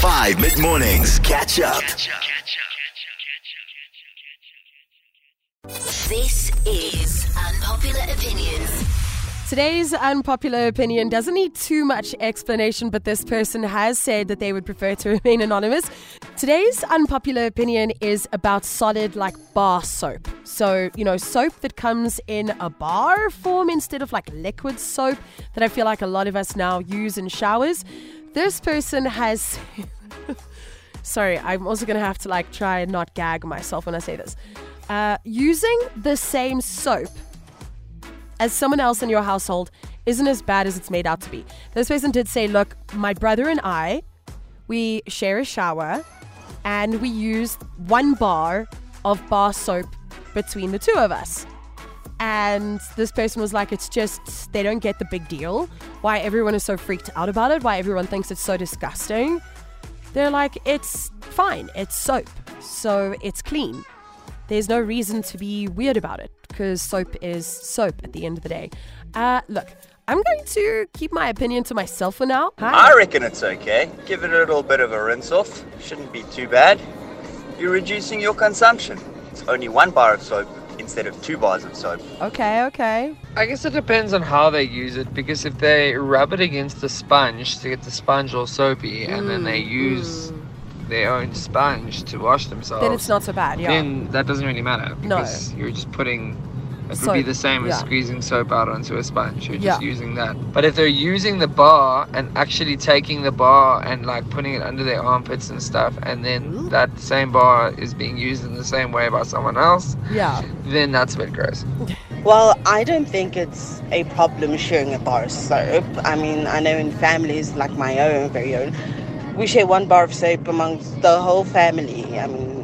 5 mid mornings. Catch up. This is Unpopular Opinions. Today's unpopular opinion doesn't need too much explanation, but this person has said that they would prefer to remain anonymous. Today's unpopular opinion is about solid, like bar soap. So, you know, soap that comes in a bar form instead of like liquid soap that I feel like a lot of us now use in showers. This person has. Sorry, I'm also gonna have to like try and not gag myself when I say this. Uh, using the same soap as someone else in your household isn't as bad as it's made out to be. This person did say, look, my brother and I, we share a shower and we use one bar of bar soap between the two of us. And this person was like, it's just, they don't get the big deal. Why everyone is so freaked out about it, why everyone thinks it's so disgusting. They're like, it's fine, it's soap, so it's clean. There's no reason to be weird about it because soap is soap at the end of the day. Uh, look, I'm going to keep my opinion to myself for now. I reckon it's okay. Give it a little bit of a rinse off. Shouldn't be too bad. You're reducing your consumption. It's only one bar of soap instead of two bars of soap. Okay, okay. I guess it depends on how they use it because if they rub it against the sponge to get the sponge all soapy and then they mm, use mm. their own sponge to wash themselves, Then it's not so bad, yeah. then that doesn't really matter No. because you're just putting it would be the same as yeah. squeezing soap out onto a sponge. You're just Yeah. using that. But if they're using the bar and actually taking the bar and like putting it under their armpits and stuff, and then that same bar is being used in the same way by someone else, yeah. then that's a bit gross. Well, I don't think it's a problem sharing a bar of soap. I mean, I know in families like my own, very own, we share one bar of soap amongst the whole family. I mean,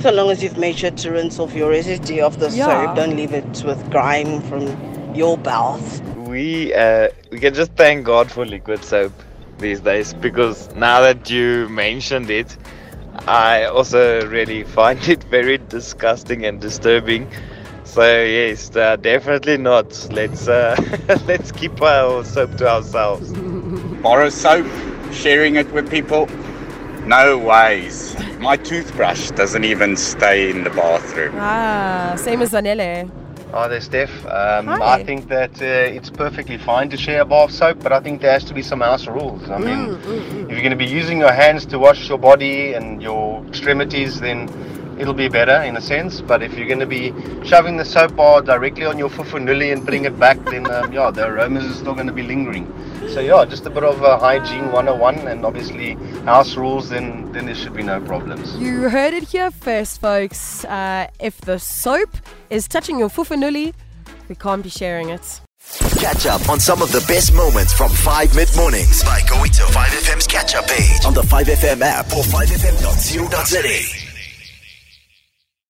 so long as you've made sure to rinse off your residue of the Yeah. soap, don't leave it with grime from your bath. we uh, we can just thank God for liquid soap these days because now that you mentioned it, I also really find it very disgusting and disturbing. So yes, uh, definitely not. Let's uh, let's keep our soap to ourselves. borrow soap, sharing it with people. No ways. My toothbrush doesn't even stay in the bathroom. Ah, same as Zanele. Hi there, Steph. Um, Hi. I think that uh, it's perfectly fine to share a bar of soap, but I think there has to be some house rules. I mean, if you're going to be using your hands to wash your body and your extremities, then it'll be better in a sense. But if you're going to be shoving the soap bar directly on your fufunuli and putting it back, then um, yeah, the aromas are still going to be lingering. So yeah, just a bit of uh, hygiene 101 and obviously house rules, then then there should be no problems. You heard it here first, folks. Uh, if the soap is touching your fufanuli, we can't be sharing it. Catch up on some of the best moments from 5 mid mornings by going to 5FM's catch up page on the 5FM app or 5FM.co.za.